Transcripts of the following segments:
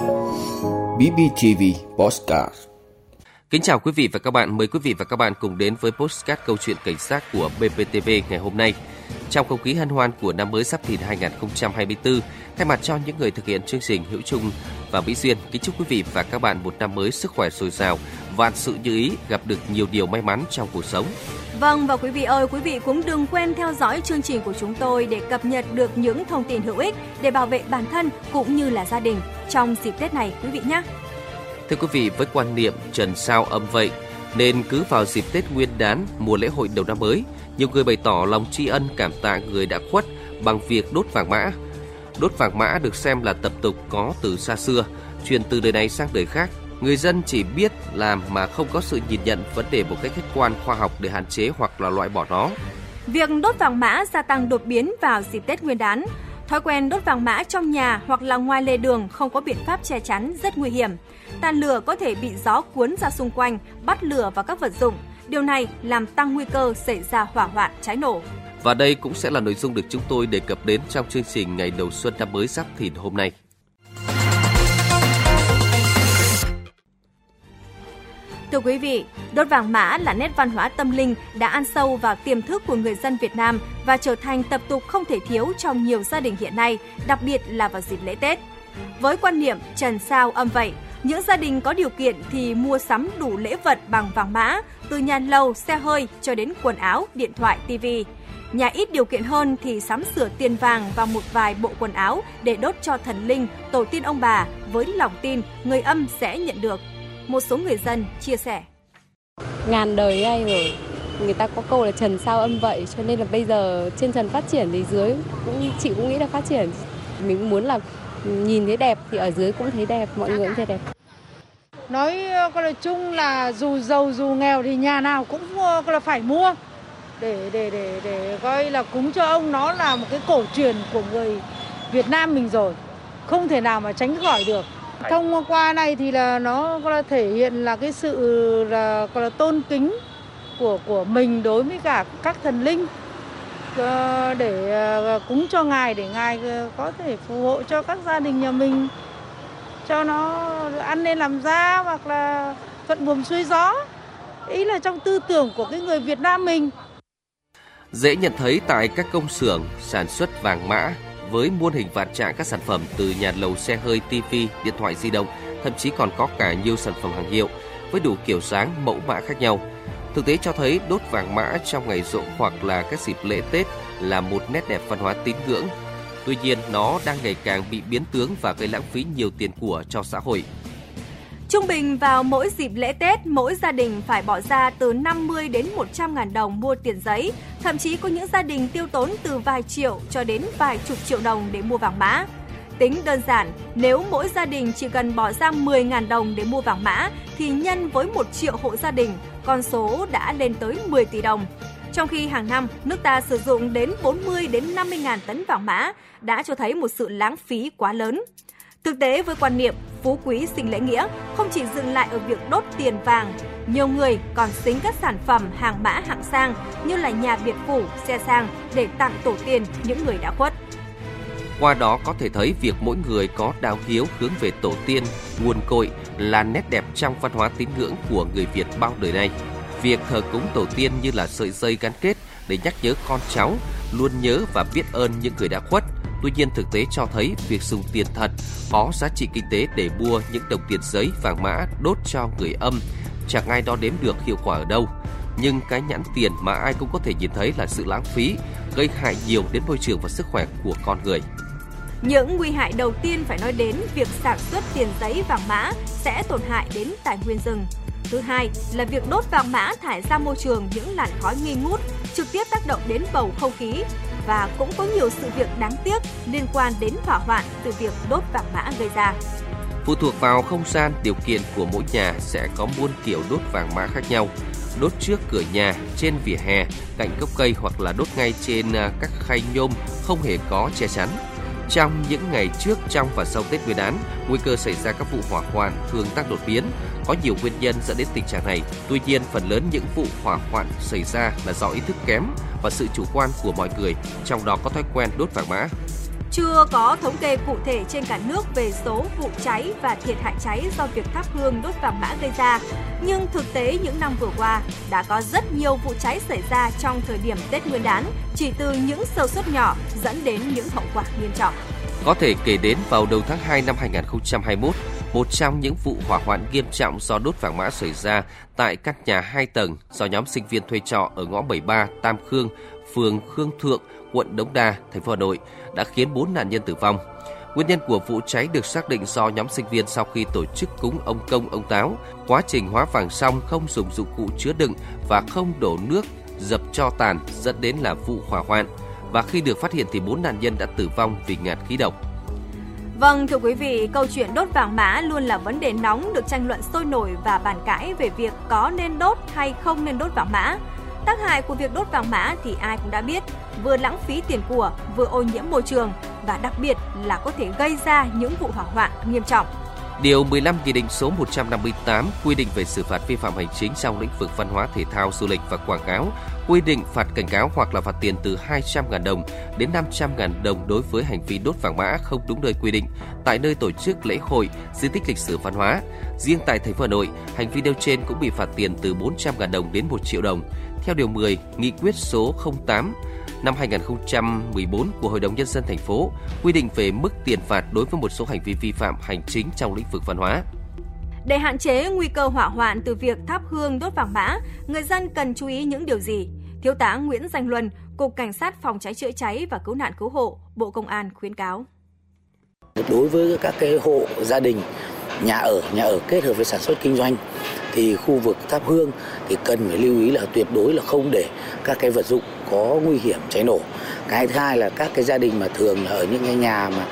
BBTV Postcard Kính chào quý vị và các bạn, mời quý vị và các bạn cùng đến với Postcard câu chuyện cảnh sát của BBTV ngày hôm nay. Trong không khí hân hoan của năm mới sắp thìn 2024, thay mặt cho những người thực hiện chương trình Hữu Trung và Mỹ Duyên, kính chúc quý vị và các bạn một năm mới sức khỏe dồi dào, vạn sự như ý, gặp được nhiều điều may mắn trong cuộc sống. Vâng và quý vị ơi, quý vị cũng đừng quên theo dõi chương trình của chúng tôi để cập nhật được những thông tin hữu ích để bảo vệ bản thân cũng như là gia đình trong dịp Tết này quý vị nhé. Thưa quý vị, với quan niệm trần sao âm vậy, nên cứ vào dịp Tết Nguyên đán, mùa lễ hội đầu năm mới, nhiều người bày tỏ lòng tri ân cảm tạ người đã khuất bằng việc đốt vàng mã. Đốt vàng mã được xem là tập tục có từ xa xưa, truyền từ đời này sang đời khác. Người dân chỉ biết làm mà không có sự nhìn nhận vấn đề một cách khách quan khoa học để hạn chế hoặc là loại bỏ nó. Việc đốt vàng mã gia tăng đột biến vào dịp Tết Nguyên đán. Thói quen đốt vàng mã trong nhà hoặc là ngoài lề đường không có biện pháp che chắn rất nguy hiểm. Tàn lửa có thể bị gió cuốn ra xung quanh, bắt lửa vào các vật dụng. Điều này làm tăng nguy cơ xảy ra hỏa hoạn cháy nổ. Và đây cũng sẽ là nội dung được chúng tôi đề cập đến trong chương trình ngày đầu xuân năm mới sắp thìn hôm nay. Thưa quý vị, đốt vàng mã là nét văn hóa tâm linh đã ăn sâu vào tiềm thức của người dân Việt Nam và trở thành tập tục không thể thiếu trong nhiều gia đình hiện nay, đặc biệt là vào dịp lễ Tết. Với quan niệm trần sao âm vậy, những gia đình có điều kiện thì mua sắm đủ lễ vật bằng vàng mã, từ nhà lầu, xe hơi cho đến quần áo, điện thoại, tivi. Nhà ít điều kiện hơn thì sắm sửa tiền vàng và một vài bộ quần áo để đốt cho thần linh, tổ tiên ông bà với lòng tin người âm sẽ nhận được. Một số người dân chia sẻ. Ngàn đời ai rồi, người ta có câu là trần sao âm vậy cho nên là bây giờ trên trần phát triển thì dưới cũng chị cũng nghĩ là phát triển. Mình cũng muốn là nhìn thấy đẹp thì ở dưới cũng thấy đẹp mọi người cũng thấy đẹp. Nói coi là chung là dù giàu dù nghèo thì nhà nào cũng coi là phải mua. Để để để để coi là cúng cho ông nó là một cái cổ truyền của người Việt Nam mình rồi. Không thể nào mà tránh khỏi được thông qua này thì là nó là thể hiện là cái sự là là tôn kính của của mình đối với cả các thần linh. Ờ, để ờ, cúng cho ngài để ngài có thể phù hộ cho các gia đình nhà mình cho nó ăn nên làm ra hoặc là thuận buồm xuôi gió. Ý là trong tư tưởng của cái người Việt Nam mình. Dễ nhận thấy tại các công xưởng sản xuất vàng mã với muôn hình vạn trạng các sản phẩm từ nhà lầu xe hơi, tivi, điện thoại di động, thậm chí còn có cả nhiều sản phẩm hàng hiệu với đủ kiểu dáng, mẫu mã khác nhau. Thực tế cho thấy đốt vàng mã trong ngày rỗ hoặc là các dịp lễ Tết là một nét đẹp văn hóa tín ngưỡng. Tuy nhiên, nó đang ngày càng bị biến tướng và gây lãng phí nhiều tiền của cho xã hội. Trung bình vào mỗi dịp lễ Tết, mỗi gia đình phải bỏ ra từ 50 đến 100 ngàn đồng mua tiền giấy. Thậm chí có những gia đình tiêu tốn từ vài triệu cho đến vài chục triệu đồng để mua vàng mã. Tính đơn giản, nếu mỗi gia đình chỉ cần bỏ ra 10 ngàn đồng để mua vàng mã thì nhân với 1 triệu hộ gia đình, con số đã lên tới 10 tỷ đồng. Trong khi hàng năm, nước ta sử dụng đến 40 đến 50 ngàn tấn vàng mã đã cho thấy một sự lãng phí quá lớn. Thực tế với quan niệm phú quý sinh lễ nghĩa không chỉ dừng lại ở việc đốt tiền vàng, nhiều người còn xính các sản phẩm hàng mã hạng sang như là nhà biệt phủ, xe sang để tặng tổ tiên những người đã khuất. Qua đó có thể thấy việc mỗi người có đạo hiếu hướng về tổ tiên, nguồn cội là nét đẹp trong văn hóa tín ngưỡng của người Việt bao đời nay. Việc thờ cúng tổ tiên như là sợi dây gắn kết để nhắc nhớ con cháu, luôn nhớ và biết ơn những người đã khuất – Tuy nhiên thực tế cho thấy việc dùng tiền thật có giá trị kinh tế để mua những đồng tiền giấy vàng mã đốt cho người âm chẳng ai đo đếm được hiệu quả ở đâu. Nhưng cái nhãn tiền mà ai cũng có thể nhìn thấy là sự lãng phí, gây hại nhiều đến môi trường và sức khỏe của con người. Những nguy hại đầu tiên phải nói đến việc sản xuất tiền giấy vàng mã sẽ tổn hại đến tài nguyên rừng. Thứ hai là việc đốt vàng mã thải ra môi trường những làn khói nghi ngút, trực tiếp tác động đến bầu không khí, và cũng có nhiều sự việc đáng tiếc liên quan đến hỏa hoạn từ việc đốt vàng mã gây ra. Phụ thuộc vào không gian, điều kiện của mỗi nhà sẽ có muôn kiểu đốt vàng mã khác nhau. Đốt trước cửa nhà, trên vỉa hè, cạnh gốc cây hoặc là đốt ngay trên à, các khay nhôm không hề có che chắn. Trong những ngày trước, trong và sau Tết Nguyên đán, nguy cơ xảy ra các vụ hỏa hoạn thường tăng đột biến. Có nhiều nguyên nhân dẫn đến tình trạng này. Tuy nhiên, phần lớn những vụ hỏa hoạn xảy ra là do ý thức kém và sự chủ quan của mọi người, trong đó có thói quen đốt vàng mã. Chưa có thống kê cụ thể trên cả nước về số vụ cháy và thiệt hại cháy do việc thắp hương đốt vàng mã gây ra, nhưng thực tế những năm vừa qua đã có rất nhiều vụ cháy xảy ra trong thời điểm Tết Nguyên đán, chỉ từ những sơ suất nhỏ dẫn đến những hậu quả nghiêm trọng. Có thể kể đến vào đầu tháng 2 năm 2021, một trong những vụ hỏa hoạn nghiêm trọng do đốt vàng mã xảy ra tại các nhà hai tầng do nhóm sinh viên thuê trọ ở ngõ 73 Tam Khương, phường Khương Thượng, quận Đống Đa, thành phố Hà Nội đã khiến 4 nạn nhân tử vong. Nguyên nhân của vụ cháy được xác định do nhóm sinh viên sau khi tổ chức cúng ông công ông táo, quá trình hóa vàng xong không dùng dụng cụ chứa đựng và không đổ nước dập cho tàn dẫn đến là vụ hỏa hoạn. Và khi được phát hiện thì bốn nạn nhân đã tử vong vì ngạt khí độc. Vâng, thưa quý vị, câu chuyện đốt vàng mã luôn là vấn đề nóng được tranh luận sôi nổi và bàn cãi về việc có nên đốt hay không nên đốt vàng mã. Tác hại của việc đốt vàng mã thì ai cũng đã biết, vừa lãng phí tiền của, vừa ô nhiễm môi trường và đặc biệt là có thể gây ra những vụ hỏa hoạn nghiêm trọng. Điều 15 Nghị định số 158 quy định về xử phạt vi phạm hành chính trong lĩnh vực văn hóa thể thao, du lịch và quảng cáo, quy định phạt cảnh cáo hoặc là phạt tiền từ 200.000 đồng đến 500.000 đồng đối với hành vi đốt vàng mã không đúng nơi quy định tại nơi tổ chức lễ hội, di tích lịch sử văn hóa. Riêng tại thành phố Hà Nội, hành vi nêu trên cũng bị phạt tiền từ 400.000 đồng đến 1 triệu đồng. Theo điều 10, Nghị quyết số 08 năm 2014 của Hội đồng Nhân dân thành phố quy định về mức tiền phạt đối với một số hành vi vi phạm hành chính trong lĩnh vực văn hóa. Để hạn chế nguy cơ hỏa hoạn từ việc thắp hương đốt vàng mã, người dân cần chú ý những điều gì? Thiếu tá Nguyễn Danh Luân, Cục Cảnh sát Phòng cháy chữa cháy và Cứu nạn Cứu hộ, Bộ Công an khuyến cáo. Đối với các cái hộ gia đình nhà ở, nhà ở kết hợp với sản xuất kinh doanh thì khu vực thắp hương thì cần phải lưu ý là tuyệt đối là không để các cái vật dụng có nguy hiểm cháy nổ. Cái thứ hai là các cái gia đình mà thường là ở những cái nhà mà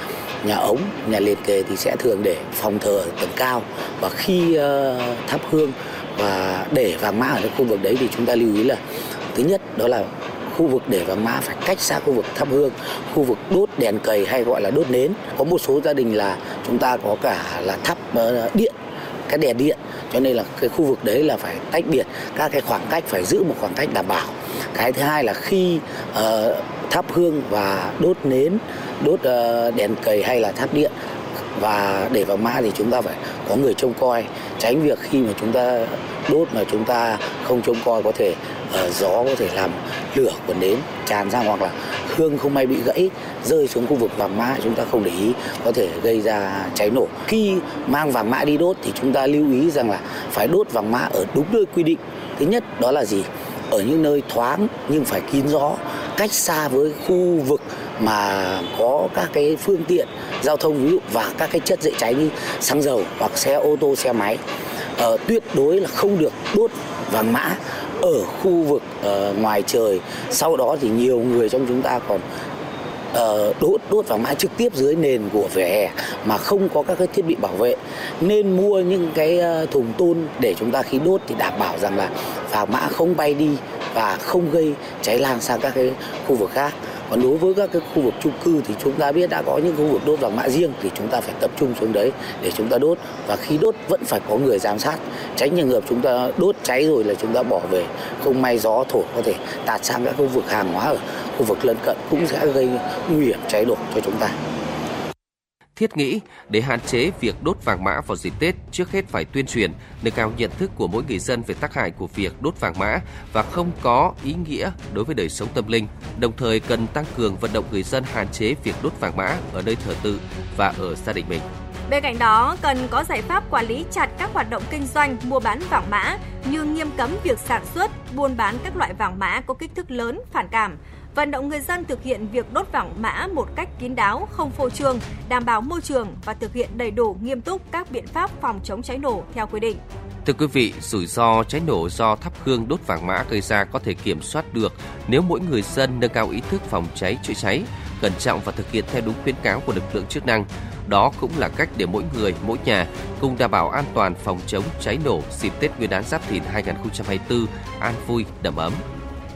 nhà ống, nhà liền kề thì sẽ thường để phòng thờ ở tầng cao và khi ờ, uh, thắp hương và để vàng mã ở cái khu vực đấy thì chúng ta lưu ý là thứ nhất đó là khu vực để vàng mã phải cách xa khu vực thắp hương, khu vực đốt đèn cầy hay gọi là đốt nến. Có một số gia đình là chúng ta có cả là thắp uh, điện cái đèn điện. Cho nên là cái khu vực đấy là phải tách biệt các cái khoảng cách phải giữ một khoảng cách đảm bảo. Cái thứ hai là khi uh, thắp hương và đốt nến đốt uh, đèn cầy hay là thắp điện và để vào mã thì chúng ta phải có người trông coi. Tránh việc khi mà chúng ta đốt mà chúng ta không trông coi có thể Ờ, gió có thể làm lửa của nến tràn ra hoặc là hương không may bị gãy rơi xuống khu vực vàng mã chúng ta không để ý có thể gây ra cháy nổ. Khi mang vàng mã đi đốt thì chúng ta lưu ý rằng là phải đốt vàng mã ở đúng nơi quy định. Thứ nhất đó là gì? Ở những nơi thoáng nhưng phải kín gió cách xa với khu vực mà có các cái phương tiện giao thông ví dụ và các cái chất dễ cháy như xăng dầu hoặc xe ô tô xe máy. Ờ, tuyệt đối là không được đốt vàng mã ở khu vực uh, ngoài trời. Sau đó thì nhiều người trong chúng ta còn uh, đốt đốt vàng mã trực tiếp dưới nền của vỉa hè mà không có các cái thiết bị bảo vệ. Nên mua những cái uh, thùng tôn để chúng ta khi đốt thì đảm bảo rằng là vàng mã không bay đi và không gây cháy lan sang các cái khu vực khác còn đối với các cái khu vực chung cư thì chúng ta biết đã có những khu vực đốt vàng mã riêng thì chúng ta phải tập trung xuống đấy để chúng ta đốt. Và khi đốt vẫn phải có người giám sát. Tránh trường hợp chúng ta đốt cháy rồi là chúng ta bỏ về, không may gió thổi, có thể tạt sang các khu vực hàng hóa ở khu vực lân cận cũng sẽ gây nguy hiểm cháy nổ cho chúng ta thiết nghĩ để hạn chế việc đốt vàng mã vào dịp Tết, trước hết phải tuyên truyền, nâng cao nhận thức của mỗi người dân về tác hại của việc đốt vàng mã và không có ý nghĩa đối với đời sống tâm linh. Đồng thời cần tăng cường vận động người dân hạn chế việc đốt vàng mã ở nơi thờ tự và ở gia đình mình. Bên cạnh đó, cần có giải pháp quản lý chặt các hoạt động kinh doanh mua bán vàng mã như nghiêm cấm việc sản xuất, buôn bán các loại vàng mã có kích thước lớn, phản cảm, vận động người dân thực hiện việc đốt vàng mã một cách kín đáo, không phô trương, đảm bảo môi trường và thực hiện đầy đủ nghiêm túc các biện pháp phòng chống cháy nổ theo quy định. Thưa quý vị, rủi ro cháy nổ do thắp hương đốt vàng mã gây ra có thể kiểm soát được nếu mỗi người dân nâng cao ý thức phòng cháy chữa cháy, cẩn trọng và thực hiện theo đúng khuyến cáo của lực lượng chức năng. Đó cũng là cách để mỗi người, mỗi nhà cùng đảm bảo an toàn phòng chống cháy nổ dịp Tết Nguyên đán Giáp Thìn 2024 an vui, đầm ấm.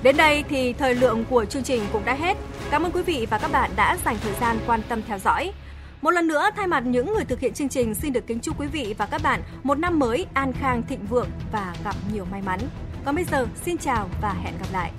Đến đây thì thời lượng của chương trình cũng đã hết. Cảm ơn quý vị và các bạn đã dành thời gian quan tâm theo dõi. Một lần nữa, thay mặt những người thực hiện chương trình xin được kính chúc quý vị và các bạn một năm mới an khang thịnh vượng và gặp nhiều may mắn. Còn bây giờ, xin chào và hẹn gặp lại.